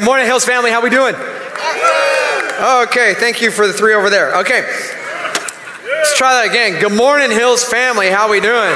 Good morning, Hills family. How we doing? Okay, thank you for the three over there. Okay, let's try that again. Good morning, Hills family. How we doing?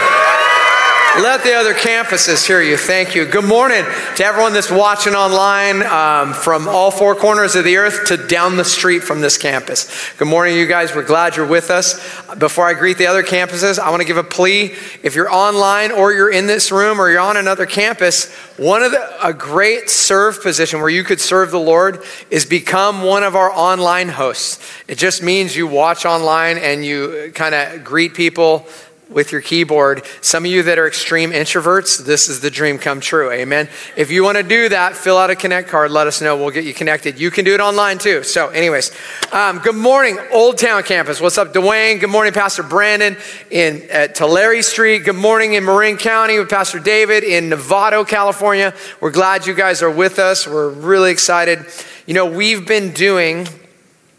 Let the other campuses hear you. Thank you. Good morning to everyone that's watching online um, from all four corners of the earth to down the street from this campus. Good morning, you guys. We're glad you're with us. Before I greet the other campuses, I want to give a plea. If you're online or you're in this room or you're on another campus, one of the, a great serve position where you could serve the Lord is become one of our online hosts. It just means you watch online and you kind of greet people with your keyboard. Some of you that are extreme introverts, this is the dream come true. Amen. If you want to do that, fill out a connect card. Let us know. We'll get you connected. You can do it online too. So, anyways, um, good morning, Old Town Campus. What's up, Dwayne? Good morning, Pastor Brandon in at Tulare Street. Good morning in Marin County with Pastor David in Novato, California. We're glad you guys are with us. We're really excited. You know, we've been doing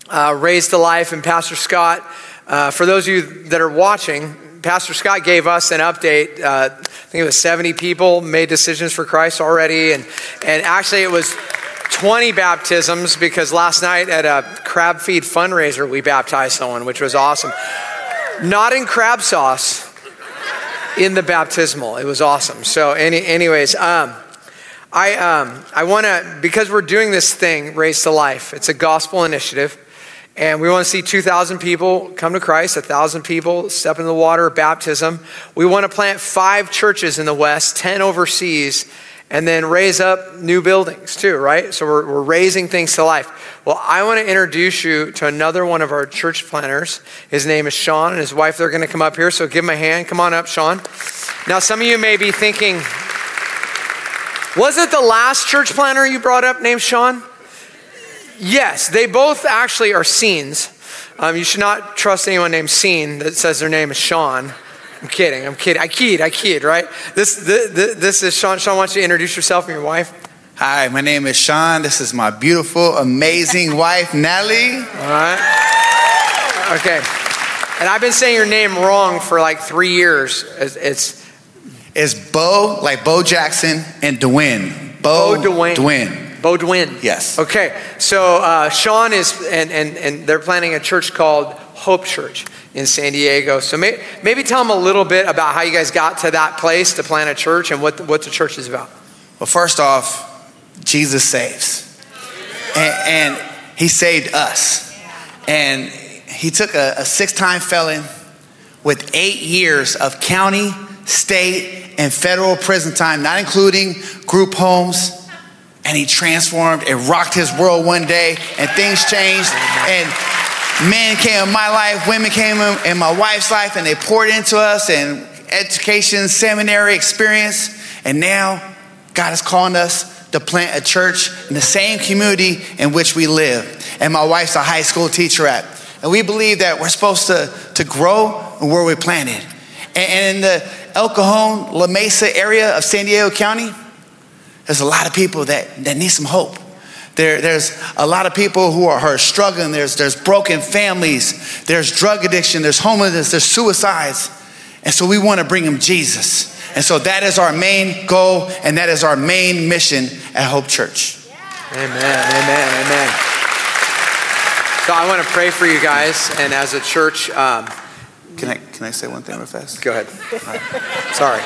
uh, Raised to Life, and Pastor Scott. Uh, for those of you that are watching, Pastor Scott gave us an update. Uh, I think it was 70 people made decisions for Christ already. And, and actually, it was 20 baptisms because last night at a crab feed fundraiser, we baptized someone, which was awesome. Not in crab sauce, in the baptismal. It was awesome. So, any, anyways, um, I, um, I want to, because we're doing this thing, Raised to Life, it's a gospel initiative. And we want to see 2,000 people come to Christ, 1,000 people step in the water baptism. We want to plant five churches in the West, 10 overseas, and then raise up new buildings too, right? So we're, we're raising things to life. Well, I want to introduce you to another one of our church planters. His name is Sean, and his wife, they're going to come up here. So give him a hand. Come on up, Sean. Now, some of you may be thinking, was it the last church planter you brought up named Sean? Yes, they both actually are scenes. Um, you should not trust anyone named Scene that says their name is Sean. I'm kidding. I'm kidding. I kid. I kid. Right? This, this, this is Sean. Sean, why don't you introduce yourself and your wife? Hi, my name is Sean. This is my beautiful, amazing wife, Nellie. All right. Okay. And I've been saying your name wrong for like three years. It's, it's, it's Bo, like Bo Jackson, and Dwayne. Bo, Bo Dwayne. Dwayne. Bodwin. Yes. Okay. So uh, Sean is, and, and, and they're planning a church called Hope Church in San Diego. So may, maybe tell them a little bit about how you guys got to that place to plant a church and what the, what the church is about. Well, first off, Jesus saves. And, and he saved us. And he took a, a six time felon with eight years of county, state, and federal prison time, not including group homes and he transformed and rocked his world one day and things changed and men came in my life women came in my wife's life and they poured into us and education seminary experience. And now god is calling us to plant a church in the same community in which we live. And my wife's a high school teacher at. And we believe that we're supposed to, to grow where we're planted. And in the el cajon la mesa area of san diego county there's a lot of people that, that need some hope. There, there's a lot of people who are, are struggling. There's, there's broken families. There's drug addiction. There's homelessness. There's suicides. And so we want to bring them Jesus. And so that is our main goal, and that is our main mission at Hope Church. Amen, amen, amen. So I want to pray for you guys, and as a church, um, can I can I say one thing real fast? Go ahead. Sorry,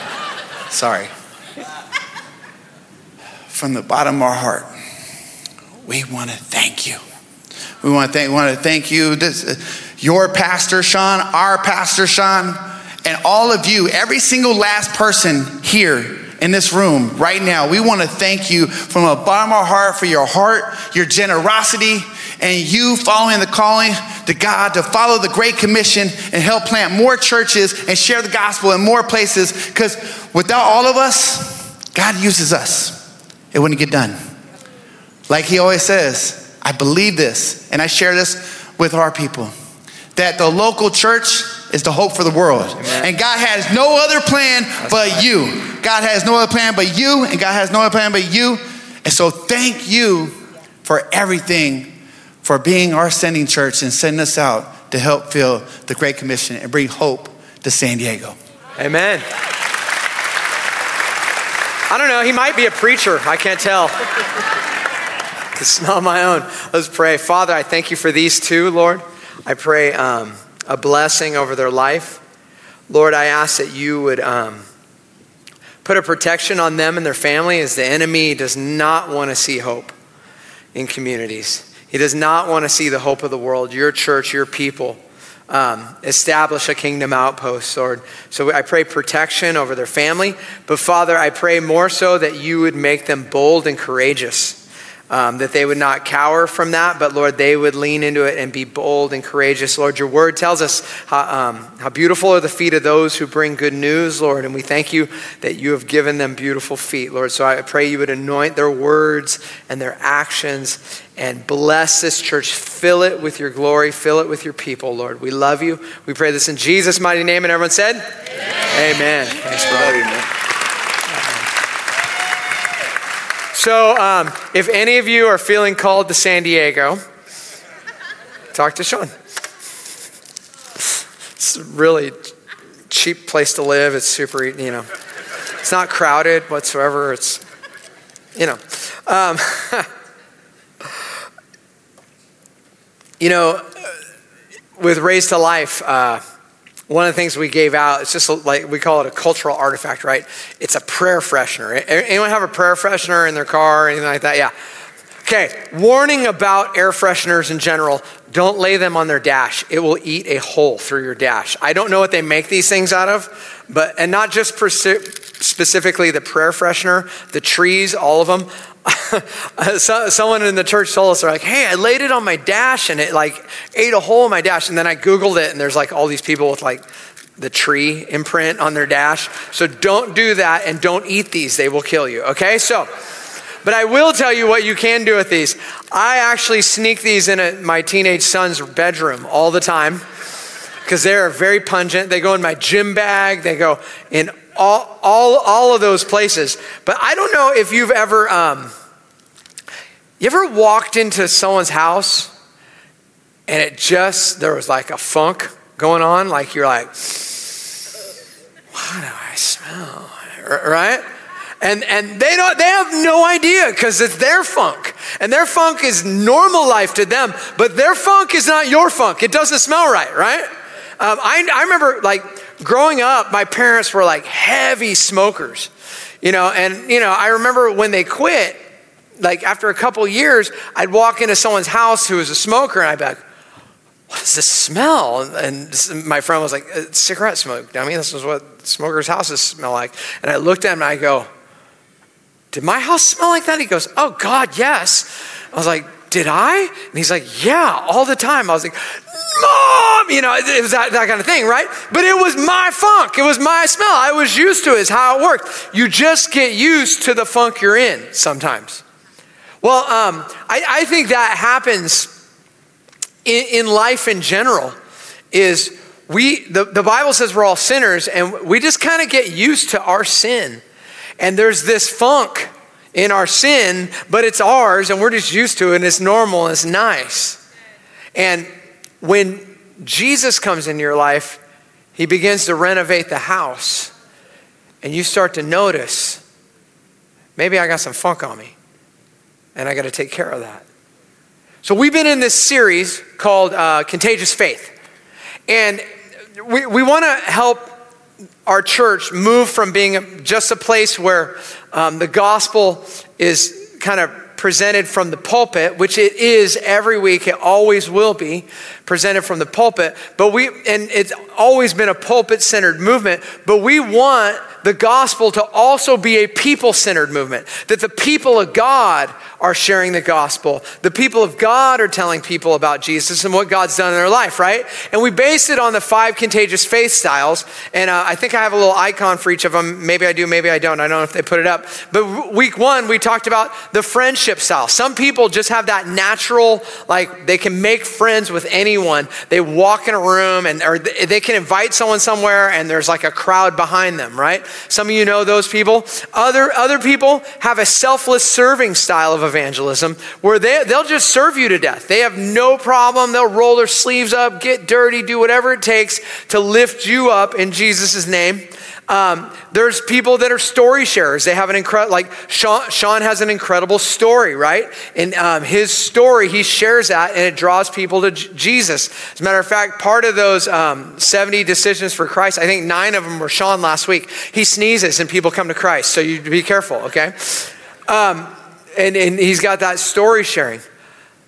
sorry from the bottom of our heart, we want to thank you. We want to thank, want to thank you, this, uh, your pastor, Sean, our pastor, Sean, and all of you, every single last person here in this room right now. We want to thank you from the bottom of our heart for your heart, your generosity, and you following the calling to God to follow the Great Commission and help plant more churches and share the gospel in more places. Because without all of us, God uses us it wouldn't get done. Like he always says, I believe this, and I share this with our people that the local church is the hope for the world. Amen. And God has no other plan That's but right. you. God has no other plan but you, and God has no other plan but you. And so, thank you for everything, for being our sending church and sending us out to help fill the Great Commission and bring hope to San Diego. Amen. I don't know. He might be a preacher. I can't tell. can smell my own. Let's pray. Father, I thank you for these two, Lord. I pray um, a blessing over their life. Lord, I ask that you would um, put a protection on them and their family as the enemy does not want to see hope in communities. He does not want to see the hope of the world, your church, your people. Um, establish a kingdom outpost, Lord. So I pray protection over their family. But Father, I pray more so that you would make them bold and courageous um, that they would not cower from that, but Lord, they would lean into it and be bold and courageous. Lord, your word tells us how, um, how beautiful are the feet of those who bring good news, Lord, and we thank you that you have given them beautiful feet, Lord. So I pray you would anoint their words and their actions and bless this church. Fill it with your glory, fill it with your people, Lord. We love you. We pray this in Jesus' mighty name, and everyone said, Amen. Amen. Thanks, brother. So, um, if any of you are feeling called to San Diego, talk to Sean. It's a really cheap place to live. It's super, you know, it's not crowded whatsoever. It's, you know, um, you know, with Raised to Life. Uh, one of the things we gave out, it's just like we call it a cultural artifact, right? It's a prayer freshener. Anyone have a prayer freshener in their car or anything like that? Yeah. Okay, warning about air fresheners in general. Don't lay them on their dash. It will eat a hole through your dash. I don't know what they make these things out of, but, and not just specifically the prayer freshener, the trees, all of them. so, someone in the church told us, they're like, hey, I laid it on my dash and it like ate a hole in my dash. And then I Googled it and there's like all these people with like the tree imprint on their dash. So don't do that and don't eat these. They will kill you. Okay. So, but I will tell you what you can do with these. I actually sneak these in a, my teenage son's bedroom all the time because they are very pungent. They go in my gym bag. They go in all, all, all of those places. But I don't know if you've ever, um, you ever walked into someone's house and it just, there was like a funk going on? Like you're like, what do I smell? Right? And, and they don't, they have no idea because it's their funk. And their funk is normal life to them, but their funk is not your funk. It doesn't smell right, right? Um, I, I remember like growing up, my parents were like heavy smokers, you know, and, you know, I remember when they quit, like after a couple years, I'd walk into someone's house who was a smoker and I'd be like, what is this smell? And my friend was like, uh, cigarette smoke. I mean, this is what smokers' houses smell like. And I looked at him and I go, did my house smell like that? He goes, oh God, yes. I was like, did I? And he's like, yeah, all the time. I was like, mom, you know, it was that, that kind of thing, right? But it was my funk. It was my smell. I was used to it, is how it worked. You just get used to the funk you're in sometimes. Well, um, I, I, think that happens in, in life in general is we, the, the Bible says we're all sinners and we just kind of get used to our sin. And there's this funk in our sin, but it's ours and we're just used to it and it's normal and it's nice. And when Jesus comes into your life, he begins to renovate the house. And you start to notice maybe I got some funk on me and I got to take care of that. So, we've been in this series called uh, Contagious Faith. And we, we want to help our church move from being just a place where um, the gospel is kind of presented from the pulpit, which it is every week, it always will be presented from the pulpit. But we, and it's always been a pulpit centered movement, but we want the gospel to also be a people centered movement. That the people of God are sharing the gospel. The people of God are telling people about Jesus and what God's done in their life, right? And we base it on the five contagious faith styles. And uh, I think I have a little icon for each of them. Maybe I do, maybe I don't. I don't know if they put it up. But week one, we talked about the friendship style. Some people just have that natural, like they can make friends with anyone. They walk in a room and or they can invite someone somewhere and there's like a crowd behind them, right? Some of you know those people. Other, other people have a selfless serving style of evangelism where they, they'll just serve you to death. They have no problem. They'll roll their sleeves up, get dirty, do whatever it takes to lift you up in Jesus' name. Um, there's people that are story sharers. They have an incredible, like Sean, Sean has an incredible story, right? And um, his story, he shares that and it draws people to J- Jesus. As a matter of fact, part of those um, 70 decisions for Christ, I think nine of them were Sean last week. He sneezes and people come to Christ. So you be careful, okay? Um, and, and he's got that story sharing.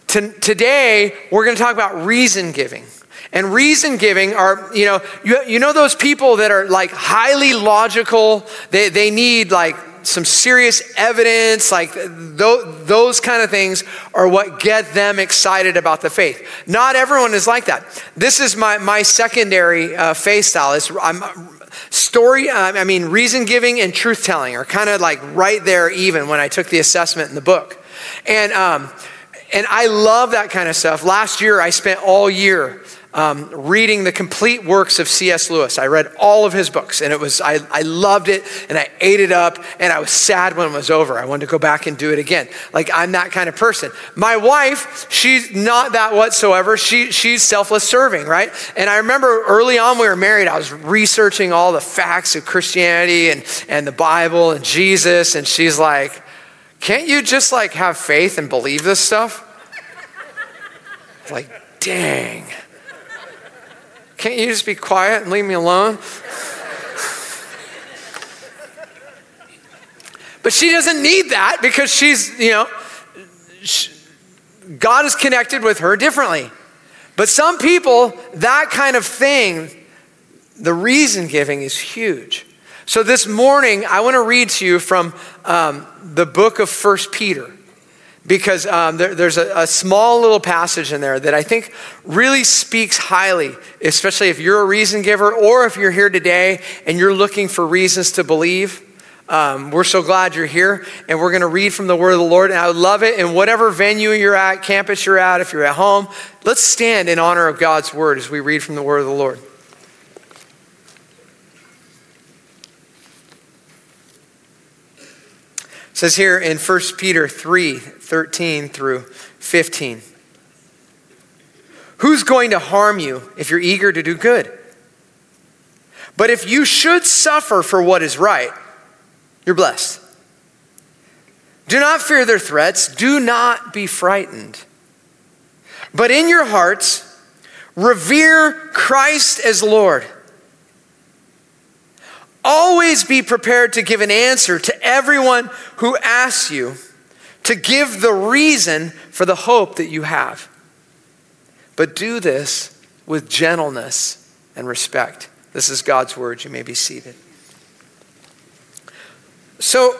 T- today, we're going to talk about reason giving. And reason giving are, you know, you, you know those people that are like highly logical, they, they need like some serious evidence, like th- those kind of things are what get them excited about the faith. Not everyone is like that. This is my, my secondary uh, faith style. Is I'm, story, uh, I mean, reason giving and truth telling are kind of like right there even when I took the assessment in the book. And, um, and I love that kind of stuff. Last year, I spent all year um, reading the complete works of C.S. Lewis. I read all of his books, and it was I, I loved it, and I ate it up, and I was sad when it was over. I wanted to go back and do it again. Like I'm that kind of person. My wife, she's not that whatsoever. She she's selfless serving, right? And I remember early on we were married, I was researching all the facts of Christianity and and the Bible and Jesus, and she's like, "Can't you just like have faith and believe this stuff?" Like, dang. Can't you just be quiet and leave me alone? but she doesn't need that because she's, you know, she, God is connected with her differently. But some people, that kind of thing, the reason giving is huge. So this morning, I want to read to you from um, the book of First Peter because um, there, there's a, a, small little passage in there that I think really speaks highly, especially if you're a reason giver or if you're here today and you're looking for reasons to believe. Um, we're so glad you're here, and we're going to read from the Word of the Lord. And I would love it in whatever venue you're at, campus you're at, if you're at home, let's stand in honor of God's Word as we read from the Word of the Lord. Says here in 1 Peter 3 13 through 15. Who's going to harm you if you're eager to do good? But if you should suffer for what is right, you're blessed. Do not fear their threats. Do not be frightened. But in your hearts, revere Christ as Lord. Always be prepared to give an answer to everyone who asks you to give the reason for the hope that you have. But do this with gentleness and respect. This is God's word. You may be seated. So,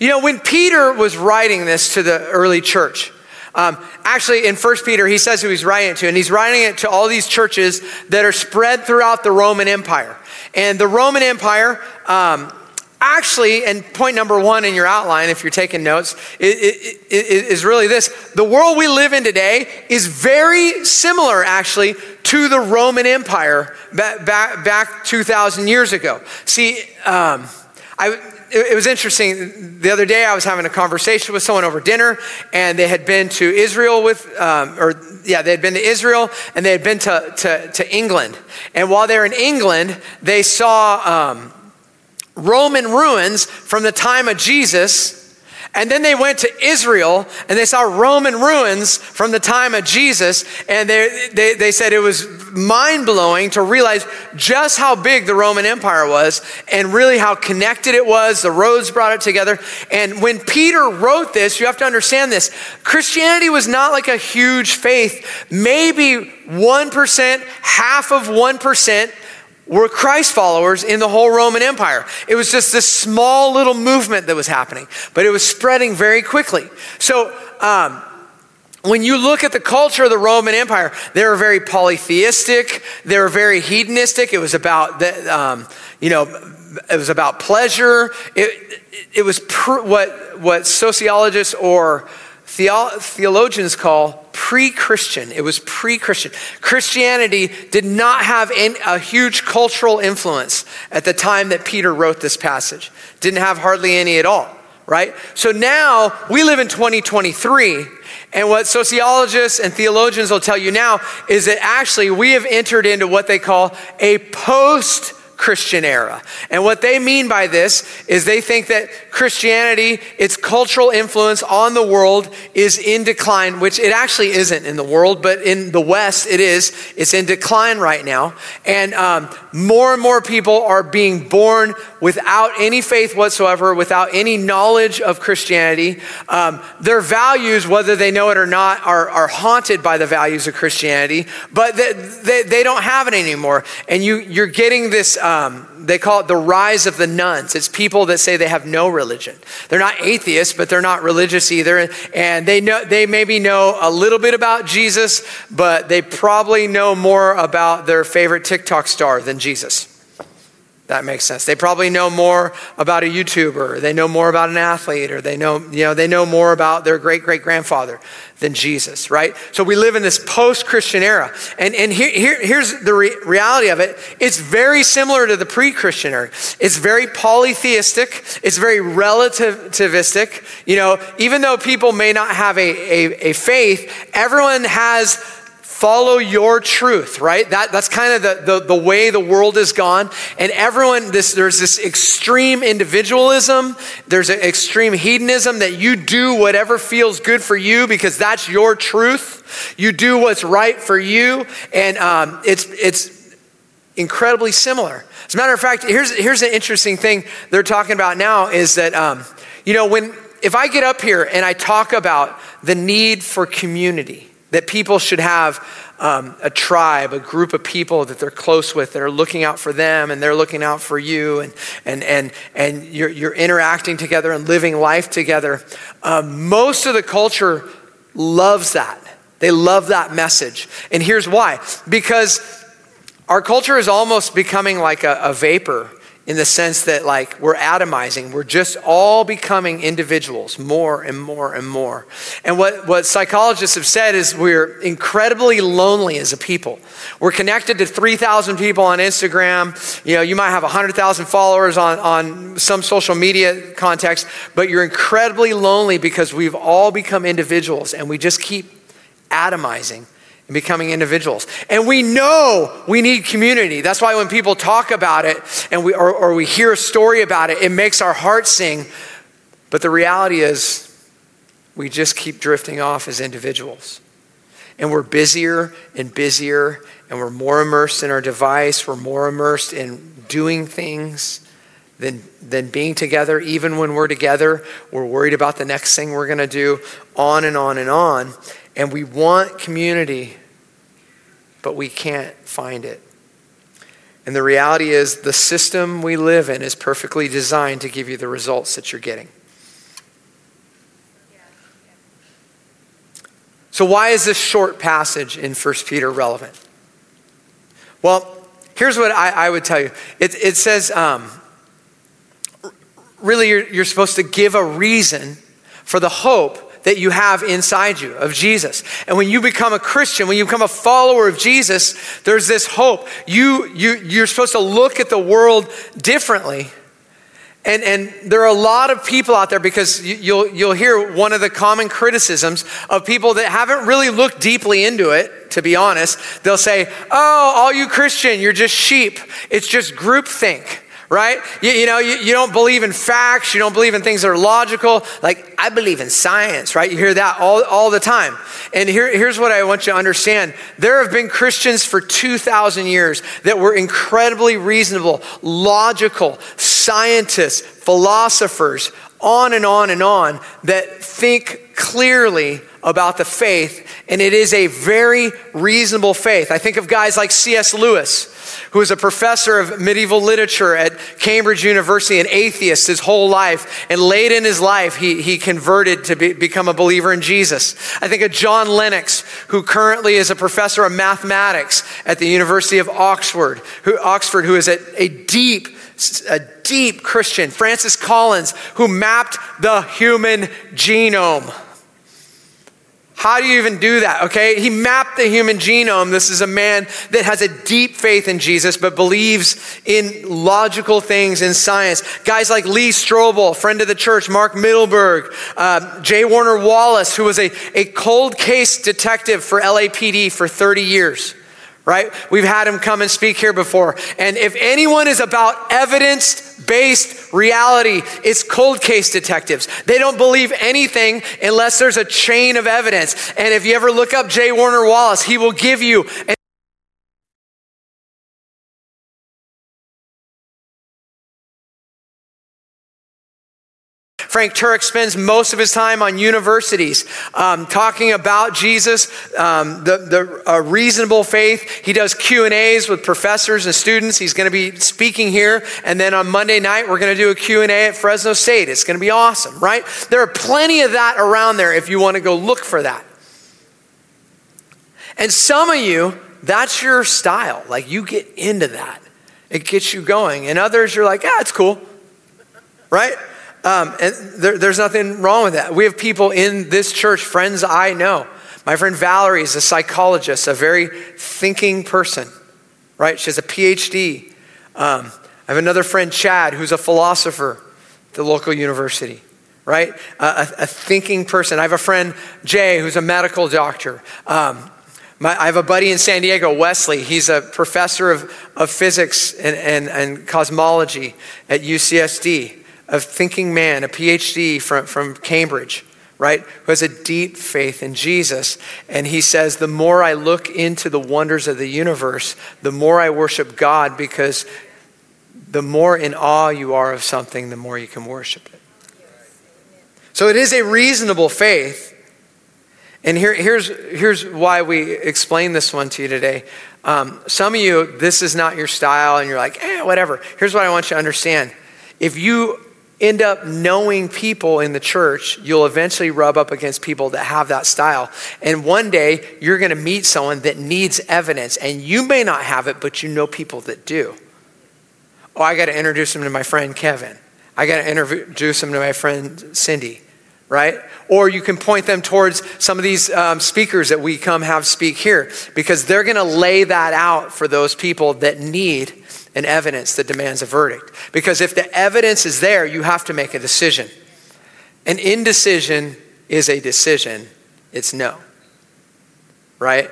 you know, when Peter was writing this to the early church, um, actually, in 1 Peter, he says who he's writing it to, and he's writing it to all these churches that are spread throughout the Roman Empire. And the Roman Empire, um, actually, and point number one in your outline, if you're taking notes, is really this. The world we live in today is very similar, actually, to the Roman Empire back, back, back 2,000 years ago. See, um, I, it, was interesting. The other day, I was having a conversation with someone over dinner, and they had been to Israel with, um, or yeah, they had been to Israel, and they had been to, to, to England. And while they were in England, they saw um, Roman ruins from the time of Jesus. And then they went to Israel and they saw Roman ruins from the time of Jesus. And they, they, they said it was mind blowing to realize just how big the Roman Empire was and really how connected it was. The roads brought it together. And when Peter wrote this, you have to understand this Christianity was not like a huge faith, maybe 1%, half of 1% were Christ followers in the whole Roman Empire. It was just this small little movement that was happening, but it was spreading very quickly. So, um, when you look at the culture of the Roman Empire, they were very polytheistic. They were very hedonistic. It was about the, um, you know, it was about pleasure. It, it was pr- what what sociologists or theologians call pre Christian. It was pre Christian. Christianity did not have a huge cultural influence at the time that Peter wrote this passage, didn't have hardly any at all, right? So now we live in 2023. And what sociologists and theologians will tell you now is that actually we have entered into what they call a post Christian era. And what they mean by this is they think that Christianity, its cultural influence on the world is in decline, which it actually isn't in the world, but in the West it is. It's in decline right now. And um, more and more people are being born without any faith whatsoever, without any knowledge of Christianity. Um, their values, whether they know it or not, are, are haunted by the values of Christianity, but they, they, they don't have it anymore. And you, you're getting this, um, they call it the rise of the nones. It's people that say they have no religion. They're not atheists, but they're not religious either. And they know, they maybe know a little bit about Jesus, but they probably know more about their favorite TikTok star than Jesus. That makes sense. They probably know more about a YouTuber, they know more about an athlete, or they know, you know, they know more about their great great grandfather than Jesus, right? So we live in this post Christian era. And, and here, here, here's the re- reality of it it's very similar to the pre Christian era. It's very polytheistic, it's very relativistic. You know, even though people may not have a, a, a faith, everyone has follow your truth, right? That, that's kind of the, the, the way the world has gone. And everyone, this, there's this extreme individualism, there's an extreme hedonism that you do whatever feels good for you because that's your truth. You do what's right for you. And um, it's, it's incredibly similar. As a matter of fact, here's, here's an interesting thing they're talking about now is that, um, you know, when, if I get up here and I talk about the need for community, that people should have um, a tribe, a group of people that they're close with that are looking out for them and they're looking out for you and, and, and, and you're, you're interacting together and living life together. Um, most of the culture loves that. They love that message. And here's why because our culture is almost becoming like a, a vapor in the sense that like we're atomizing we're just all becoming individuals more and more and more. And what, what psychologists have said is we're incredibly lonely as a people. We're connected to 3000 people on instagram. You know you might have 100000 followers on, on some social media context but you're incredibly lonely because we've all become individuals and we just keep atomizing and becoming individuals. And we know we need community. That's why when people talk about it and we, or, or we hear a story about it, it makes our hearts sing. But the reality is, we just keep drifting off as individuals. And we're busier and busier, and we're more immersed in our device, we're more immersed in doing things than, than being together. Even when we're together, we're worried about the next thing we're going to do, on and on and on. And we want community, but we can't find it. And the reality is, the system we live in is perfectly designed to give you the results that you're getting. So, why is this short passage in 1 Peter relevant? Well, here's what I, I would tell you it, it says, um, really, you're, you're supposed to give a reason for the hope that you have inside you of Jesus. And when you become a Christian, when you become a follower of Jesus, there's this hope. You, you, you're supposed to look at the world differently. And, and there are a lot of people out there because you'll, you'll hear one of the common criticisms of people that haven't really looked deeply into it, to be honest. They'll say, Oh, all you Christian, you're just sheep. It's just groupthink right? You, you know, you, you, don't believe in facts, you don't believe in things that are logical. Like, I believe in science, right? You hear that all, all the time. And here, here's what I want you to understand there have been Christians for 2,000 years that were incredibly reasonable, logical, scientists, philosophers, on and on and on, that think clearly about the faith, and it is a very reasonable faith. I think of guys like C.S. Lewis who was a professor of medieval literature at Cambridge University, an atheist his whole life. And late in his life, he, he converted to be, become a believer in Jesus. I think of John Lennox, who currently is a professor of mathematics at the University of Oxford, who, Oxford, who is a, a deep, a deep Christian. Francis Collins, who mapped the human genome. How do you even do that? Okay, he mapped the human genome. This is a man that has a deep faith in Jesus, but believes in logical things in science. Guys like Lee Strobel, friend of the church, Mark Mittelberg, uh, J. Warner Wallace, who was a, a cold case detective for LAPD for 30 years right? We've had him come and speak here before. And if anyone is about evidence based reality, it's cold case detectives. They don't believe anything unless there's a chain of evidence. And if you ever look up J. Warner Wallace, he will give you Frank Turek spends most of his time on universities um, talking about Jesus, um, the, the uh, reasonable faith. He does Q and A's with professors and students. He's going to be speaking here, and then on Monday night we're going to do a Q and A at Fresno State. It's going to be awesome, right? There are plenty of that around there if you want to go look for that. And some of you, that's your style. Like you get into that. It gets you going. And others, you're like, yeah, it's cool. Right? Um, and there, there's nothing wrong with that. We have people in this church, friends I know. My friend Valerie is a psychologist, a very thinking person, right? She has a PhD. Um, I have another friend, Chad, who's a philosopher at the local university, right? A, a, thinking person. I have a friend, Jay, who's a medical doctor. Um, my, I have a buddy in San Diego, Wesley. He's a professor of, of physics and, and, and cosmology at UCSD a thinking man, a PhD from, from Cambridge, right, who has a deep faith in Jesus. And he says, The more I look into the wonders of the universe, the more I worship God because the more in awe you are of something, the more you can worship it. So it is a reasonable faith. And here, here's, here's why we explain this one to you today. Um, some of you, this is not your style, and you're like, eh, whatever. Here's what I want you to understand. If you end up knowing people in the church, you'll eventually rub up against people that have that style. And one day you're going to meet someone that needs evidence, and you may not have it, but you know people that do. Oh, I got to introduce them to my friend Kevin. I got to introduce them to my friend Cindy, right? Or you can point them towards some of these um, speakers that we come have speak here because they're going to lay that out for those people that need an evidence that demands a verdict. Because if the evidence is there, you have to make a decision. An indecision is a decision, it's no. Right?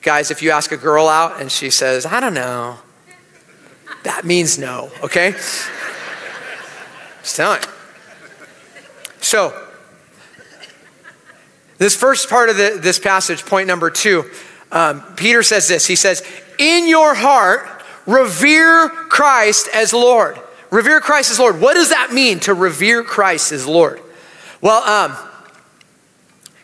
Guys, if you ask a girl out and she says, I don't know, that means no, okay? Just telling. So, this first part of the, this passage, point number two, um, Peter says this. He says, In your heart, revere Christ as Lord. Revere Christ as Lord. What does that mean to revere Christ as Lord? Well, um,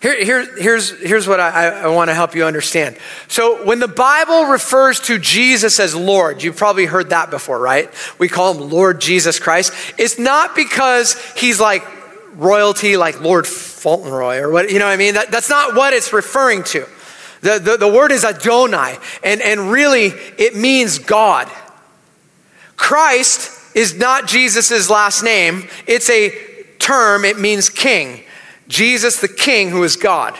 here, here, here's, here's what I, I want to help you understand. So, when the Bible refers to Jesus as Lord, you've probably heard that before, right? We call him Lord Jesus Christ. It's not because he's like royalty, like Lord Fauntleroy or what, you know what I mean? That, that's not what it's referring to. The, the, the word is Adonai, and, and really it means God. Christ is not Jesus' last name, it's a term, it means king. Jesus the king who is God.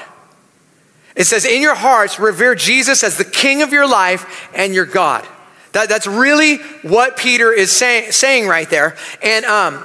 It says, in your hearts, revere Jesus as the king of your life and your God. That, that's really what Peter is say, saying right there. And, um,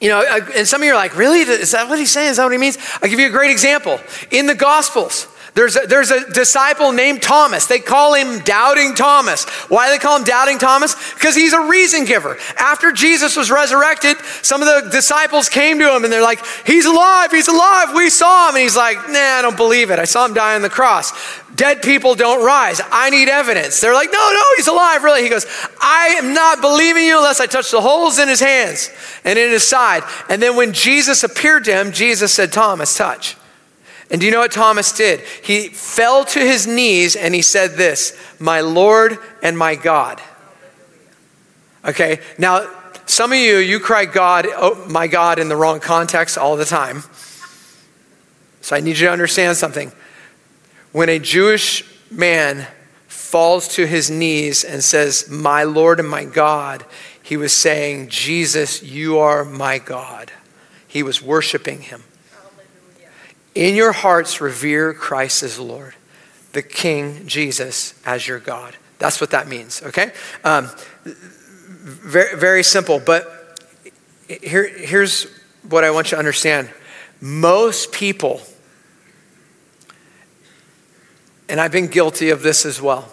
you know, and some of you are like, really? Is that what he's saying? Is that what he means? I'll give you a great example. In the Gospels, there's a, there's a disciple named Thomas. They call him Doubting Thomas. Why do they call him Doubting Thomas? Because he's a reason giver. After Jesus was resurrected, some of the disciples came to him and they're like, He's alive, he's alive, we saw him. And he's like, Nah, I don't believe it. I saw him die on the cross. Dead people don't rise. I need evidence. They're like, No, no, he's alive, really. He goes, I am not believing you unless I touch the holes in his hands and in his side. And then when Jesus appeared to him, Jesus said, Thomas, touch. And do you know what Thomas did? He fell to his knees and he said this My Lord and my God. Okay, now some of you, you cry God, oh my God, in the wrong context all the time. So I need you to understand something. When a Jewish man falls to his knees and says, My Lord and my God, he was saying, Jesus, you are my God. He was worshiping him. In your hearts, revere Christ as Lord, the King Jesus as your God. That's what that means, okay? Um, very, very simple, but here, here's what I want you to understand. Most people, and I've been guilty of this as well,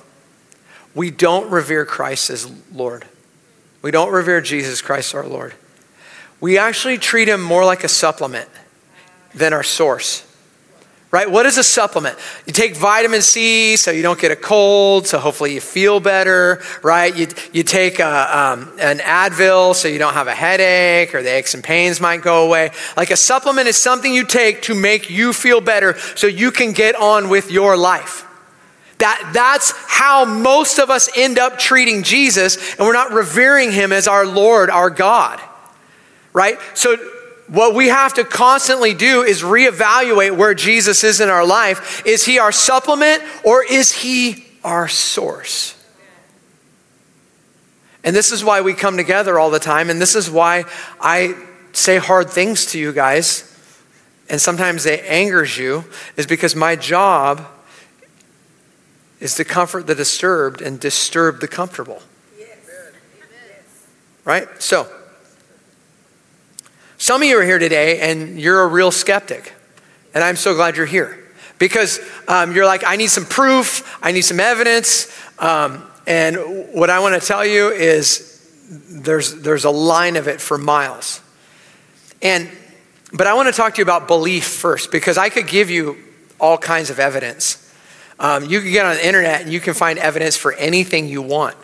we don't revere Christ as Lord. We don't revere Jesus Christ our Lord. We actually treat him more like a supplement than our source. Right? What is a supplement? You take vitamin C so you don't get a cold, so hopefully you feel better, right? You, you take a, um, an Advil so you don't have a headache or the aches and pains might go away. Like a supplement is something you take to make you feel better so you can get on with your life. That, that's how most of us end up treating Jesus, and we're not revering him as our Lord, our God. Right? So what we have to constantly do is reevaluate where Jesus is in our life. Is he our supplement or is he our source? And this is why we come together all the time, and this is why I say hard things to you guys, and sometimes it angers you, is because my job is to comfort the disturbed and disturb the comfortable. Right? So, some of you are here today and you're a real skeptic. And I'm so glad you're here because um, you're like, I need some proof, I need some evidence. Um, and what I want to tell you is there's, there's a line of it for miles. And, but I want to talk to you about belief first because I could give you all kinds of evidence. Um, you can get on the internet and you can find evidence for anything you want.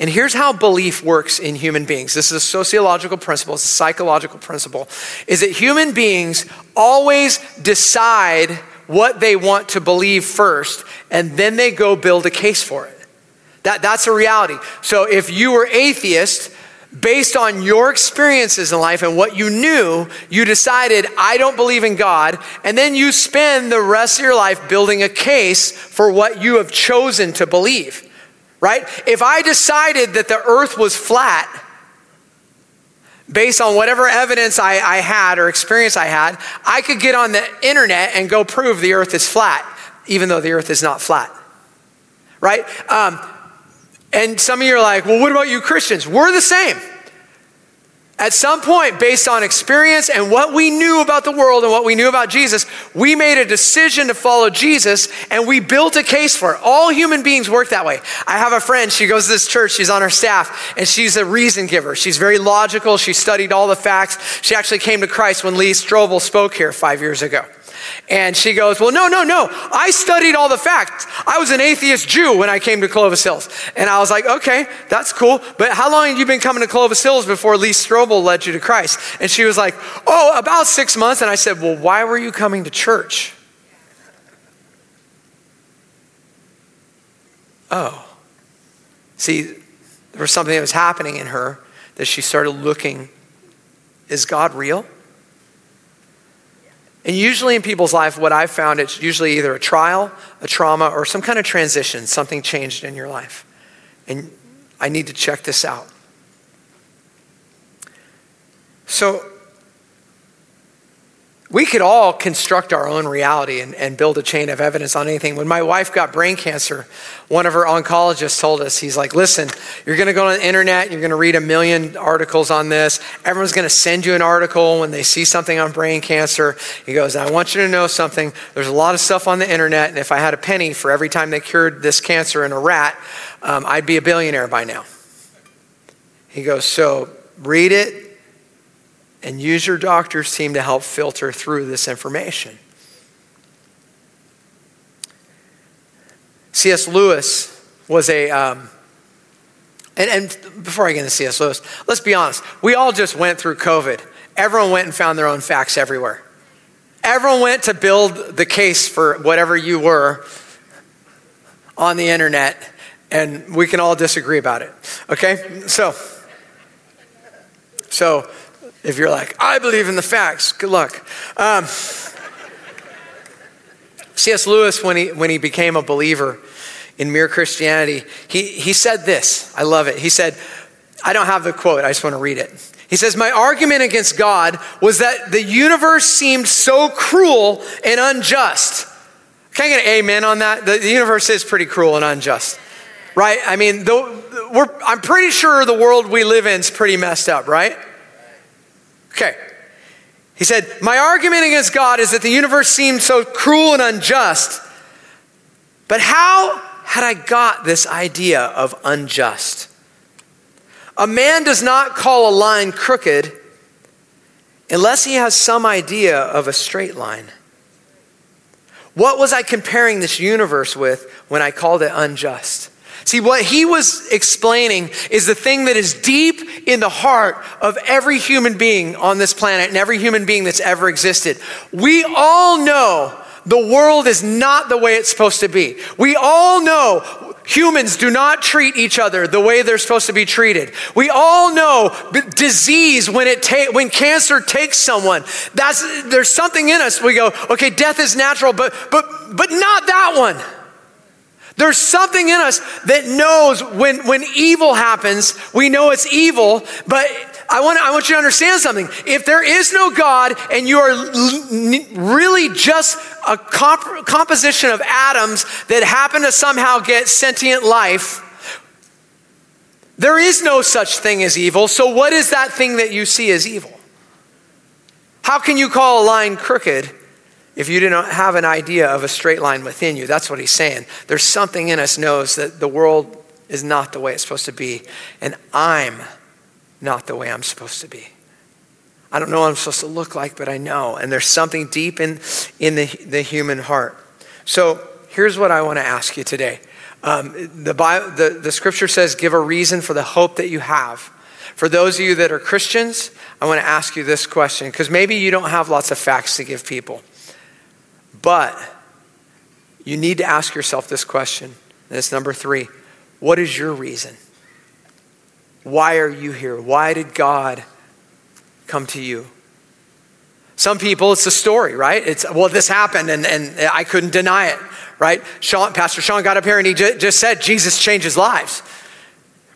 And here's how belief works in human beings. This is a sociological principle, it's a psychological principle, is that human beings always decide what they want to believe first, and then they go build a case for it. That, that's a reality. So if you were atheist, based on your experiences in life and what you knew, you decided, I don't believe in God. And then you spend the rest of your life building a case for what you have chosen to believe right? If I decided that the earth was flat, based on whatever evidence I, I, had or experience I had, I could get on the internet and go prove the earth is flat, even though the earth is not flat, right? Um, and some of you are like, well, what about you Christians? We're the same. At some point, based on experience and what we knew about the world and what we knew about Jesus, we made a decision to follow Jesus and we built a case for it. All human beings work that way. I have a friend, she goes to this church, she's on our staff, and she's a reason giver. She's very logical, she studied all the facts. She actually came to Christ when Lee Strobel spoke here five years ago. And she goes, Well, no, no, no. I studied all the facts. I was an atheist Jew when I came to Clovis Hills. And I was like, Okay, that's cool. But how long have you been coming to Clovis Hills before Lee Strobel led you to Christ? And she was like, Oh, about six months. And I said, Well, why were you coming to church? Oh. See, there was something that was happening in her that she started looking is God real? And usually in people's life, what I've found, it's usually either a trial, a trauma, or some kind of transition. Something changed in your life. And I need to check this out. So, we could all construct our own reality and, and, build a chain of evidence on anything. When my wife got brain cancer, one of her oncologists told us, he's like, listen, you're going to go on the internet, you're going to read a million articles on this. Everyone's going to send you an article when they see something on brain cancer. He goes, I want you to know something. There's a lot of stuff on the internet, and if I had a penny for every time they cured this cancer in a rat, um, I'd be a billionaire by now. He goes, so read it, and use your doctor's team to help filter through this information. C.S. Lewis was a, um, and, and before I get into C.S. Lewis, let's be honest. We all just went through COVID. Everyone went and found their own facts everywhere. Everyone went to build the case for whatever you were on the internet, and we can all disagree about it. Okay? So, so if you're like, I believe in the facts, good luck. Um, C.S. Lewis, when he, when he became a believer in mere Christianity, he, he said this. I love it. He said, I don't have the quote, I just want to read it. He says, My argument against God was that the universe seemed so cruel and unjust. Can I get an amen on that? The, the universe is pretty cruel and unjust, right? I mean, the, I'm pretty sure the world we live in is pretty messed up, right? Okay. He said, My argument against God is that the universe seemed so cruel and unjust. But how had I got this idea of unjust? A man does not call a line crooked unless he has some idea of a straight line. What was I comparing this universe with when I called it unjust? See, what he was explaining is the thing that is deep in the heart of every human being on this planet and every human being that's ever existed. We all know the world is not the way it's supposed to be. We all know humans do not treat each other the way they're supposed to be treated. We all know disease when it ta- when cancer takes someone. That's there's something in us. We go, okay, death is natural, but but but not that one. There's something in us that knows when, when evil happens, we know it's evil, but I want, I want you to understand something. If there is no God and you are really just a comp- composition of atoms that happen to somehow get sentient life, there is no such thing as evil. So, what is that thing that you see as evil? How can you call a line crooked if you didn't have an idea of a straight line within you. That's what he's saying. There's something in us knows that the world is not the way it's supposed to be, and I'm not the way I'm supposed to be. I don't know what I'm supposed to look like, but I know. And there's something deep in, in the, the human heart. So here's what I want to ask you today. Um, the, Bible, the, the scripture says, give a reason for the hope that you have. For those of you that are Christians, I want to ask you this question because maybe you don't have lots of facts to give people. But you need to ask yourself this question. And it's number three What is your reason? Why are you here? Why did God come to you? Some people, it's a story, right? It's, well, this happened and, and I couldn't deny it, right? Sean, Pastor Sean got up here and he just said Jesus changes lives,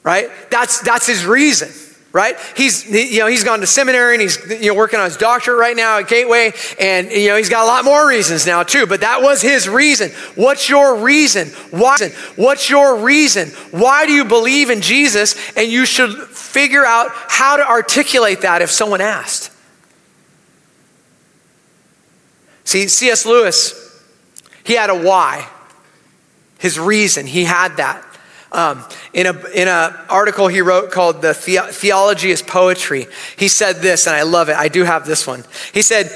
right? That's, that's his reason right? He's, you know, he's gone to seminary and he's, you know, working on his doctorate right now at Gateway. And, you know, he's got a lot more reasons now too, but that was his reason. What's your reason? Why? What's your reason? Why do you believe in Jesus? And you should figure out how to articulate that if someone asked. See, C.S. Lewis, he had a why. His reason, he had that. Um, in an in a article he wrote called The, the- Theology is Poetry, he said this, and I love it. I do have this one. He said,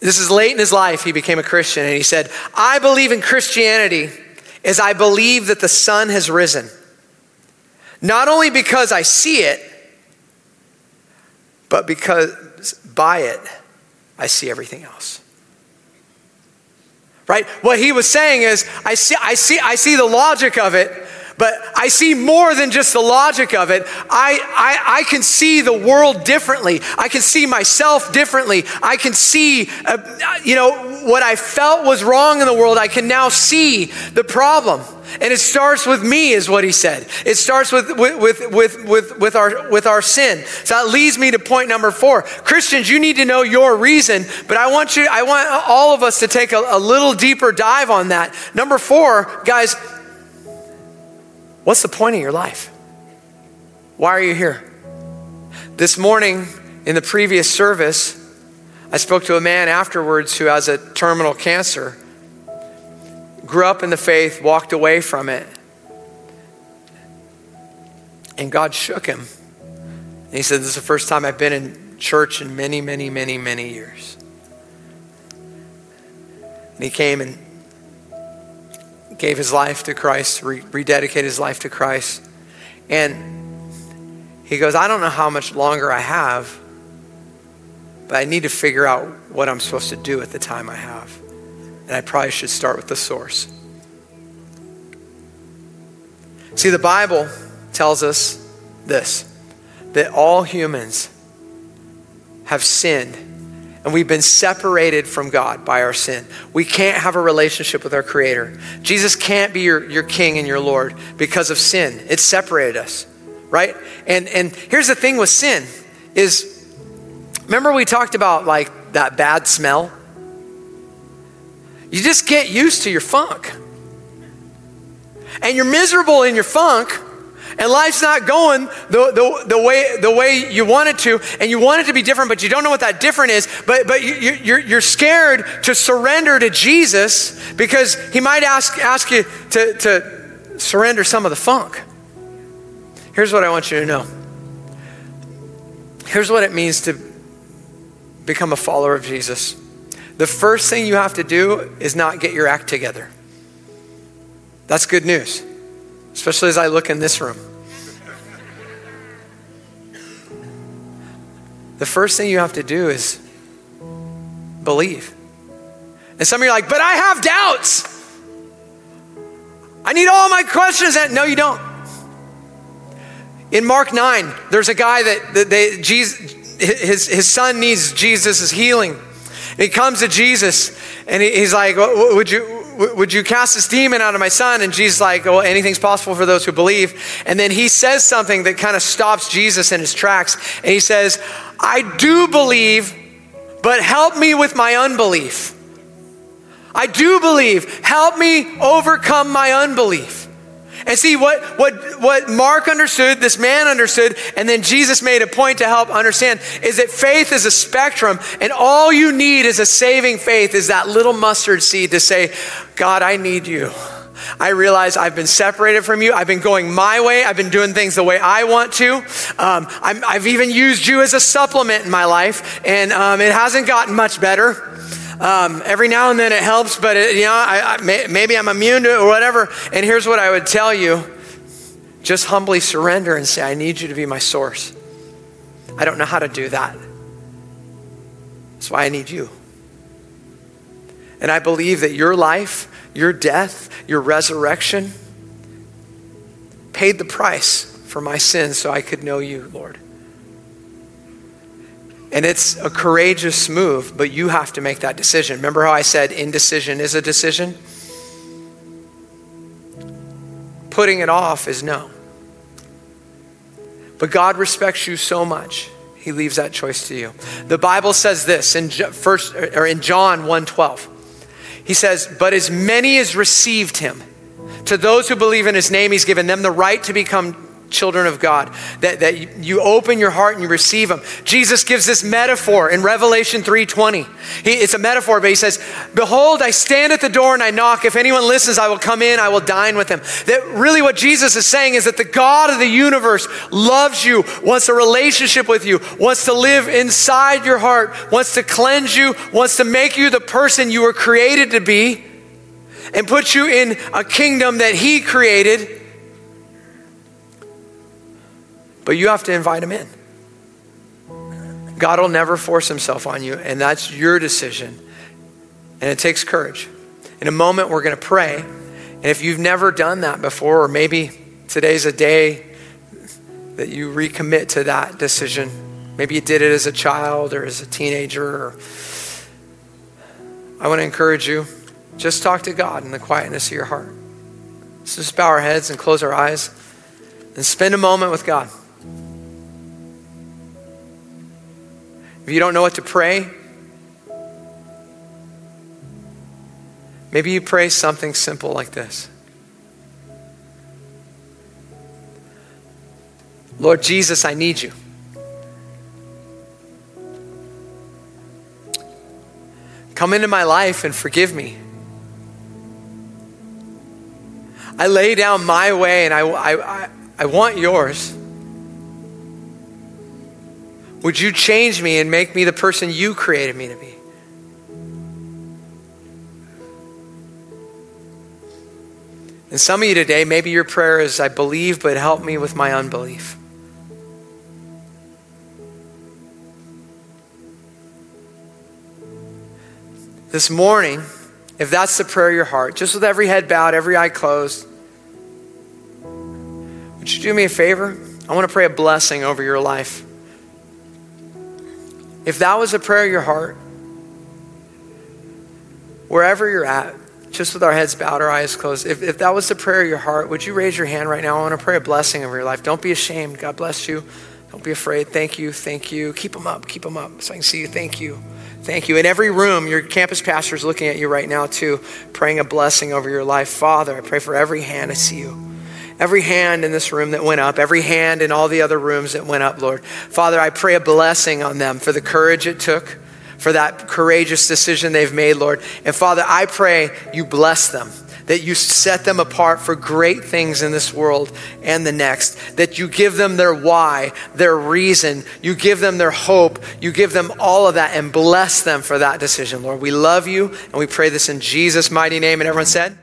This is late in his life, he became a Christian, and he said, I believe in Christianity as I believe that the sun has risen. Not only because I see it, but because by it, I see everything else right what he was saying is i see i see i see the logic of it but I see more than just the logic of it. I, I, I can see the world differently. I can see myself differently. I can see, uh, you know, what I felt was wrong in the world. I can now see the problem. And it starts with me, is what he said. It starts with, with, with, with, with, our, with our sin. So that leads me to point number four. Christians, you need to know your reason, but I want you, I want all of us to take a, a little deeper dive on that. Number four, guys, What's the point of your life? Why are you here? This morning, in the previous service, I spoke to a man afterwards who has a terminal cancer, grew up in the faith, walked away from it, and God shook him. And he said, This is the first time I've been in church in many, many, many, many years. And he came and gave his life to Christ, re- rededicated his life to Christ. And he goes, I don't know how much longer I have, but I need to figure out what I'm supposed to do at the time I have. And I probably should start with the source. See, the Bible tells us this that all humans have sinned and we've been separated from God by our sin. We can't have a relationship with our Creator. Jesus can't be your, your King and your Lord because of sin. It separated us, right? And, and here's the thing with sin is, remember we talked about like that bad smell? You just get used to your funk. And you're miserable in your funk and life's not going the, the, the, way, the way you want it to, and you want it to be different, but you don't know what that different is, but, but you, you're, you're scared to surrender to Jesus because he might ask, ask you to, to surrender some of the funk. Here's what I want you to know. Here's what it means to become a follower of Jesus. The first thing you have to do is not get your act together. That's good news, especially as I look in this room. The first thing you have to do is believe. And some of you are like, but I have doubts. I need all my questions. And no, you don't. In Mark 9, there's a guy that, that they, Jesus, his, his son needs Jesus' healing. And he comes to Jesus and he, he's like, would you, would you cast this demon out of my son? And Jesus like, well, anything's possible for those who believe. And then he says something that kind of stops Jesus in his tracks. And he says, I do believe, but help me with my unbelief. I do believe. Help me overcome my unbelief. And see what, what, what Mark understood, this man understood, and then Jesus made a point to help understand is that faith is a spectrum, and all you need is a saving faith, is that little mustard seed to say, God, I need you. I realize I've been separated from you. I've been going my way. I've been doing things the way I want to. Um, i have even used you as a supplement in my life, and um, it hasn't gotten much better. Um, every now and then it helps, but it, you know, I, I, may, maybe I'm immune to it or whatever. And here's what I would tell you just humbly surrender and say, I need you to be my source. I don't know how to do that. That's why I need you. And I believe that your life, your death, your resurrection paid the price for my sins so I could know you, Lord. And it's a courageous move, but you have to make that decision. Remember how I said indecision is a decision? Putting it off is no. But God respects you so much. He leaves that choice to you. The Bible says this in first or in John 1:12. He says, "But as many as received him, to those who believe in his name, he's given them the right to become children of God, that, that you open your heart and you receive them. Jesus gives this metaphor in Revelation 3.20. He, it's a metaphor, but he says, Behold, I stand at the door and I knock. If anyone listens, I will come in, I will dine with him. That really what Jesus is saying is that the God of the universe loves you, wants a relationship with you, wants to live inside your heart, wants to cleanse you, wants to make you the person you were created to be, and put you in a kingdom that he created but you have to invite him in. God will never force himself on you, and that's your decision. And it takes courage. In a moment, we're going to pray. And if you've never done that before, or maybe today's a day that you recommit to that decision, maybe you did it as a child or as a teenager, or I want to encourage you just talk to God in the quietness of your heart. Let's just bow our heads and close our eyes and spend a moment with God. If you don't know what to pray, maybe you pray something simple like this Lord Jesus, I need you. Come into my life and forgive me. I lay down my way and I, I, I, want yours. Would you change me and make me the person you created me to be? And some of you today, maybe your prayer is, I believe, but help me with my unbelief. This morning, if that's the prayer of your heart, just with every head bowed, every eye closed, would you do me a favor? I want to pray a blessing over your life. If that was a prayer of your heart, wherever you're at, just with our heads bowed, our eyes closed, if, if that was the prayer of your heart, would you raise your hand right now? I want to pray a blessing over your life. Don't be ashamed. God bless you. Don't be afraid. Thank you. Thank you. Keep them up. Keep them up so I can see you. Thank you. Thank you. In every room, your campus pastor is looking at you right now, too, praying a blessing over your life. Father, I pray for every hand. I see you. Every hand in this room that went up, every hand in all the other rooms that went up, Lord. Father, I pray a blessing on them for the courage it took, for that courageous decision they've made, Lord. And Father, I pray you bless them that you set them apart for great things in this world and the next, that you give them their why, their reason, you give them their hope, you give them all of that and bless them for that decision, Lord. We love you and we pray this in Jesus' mighty name. And everyone said,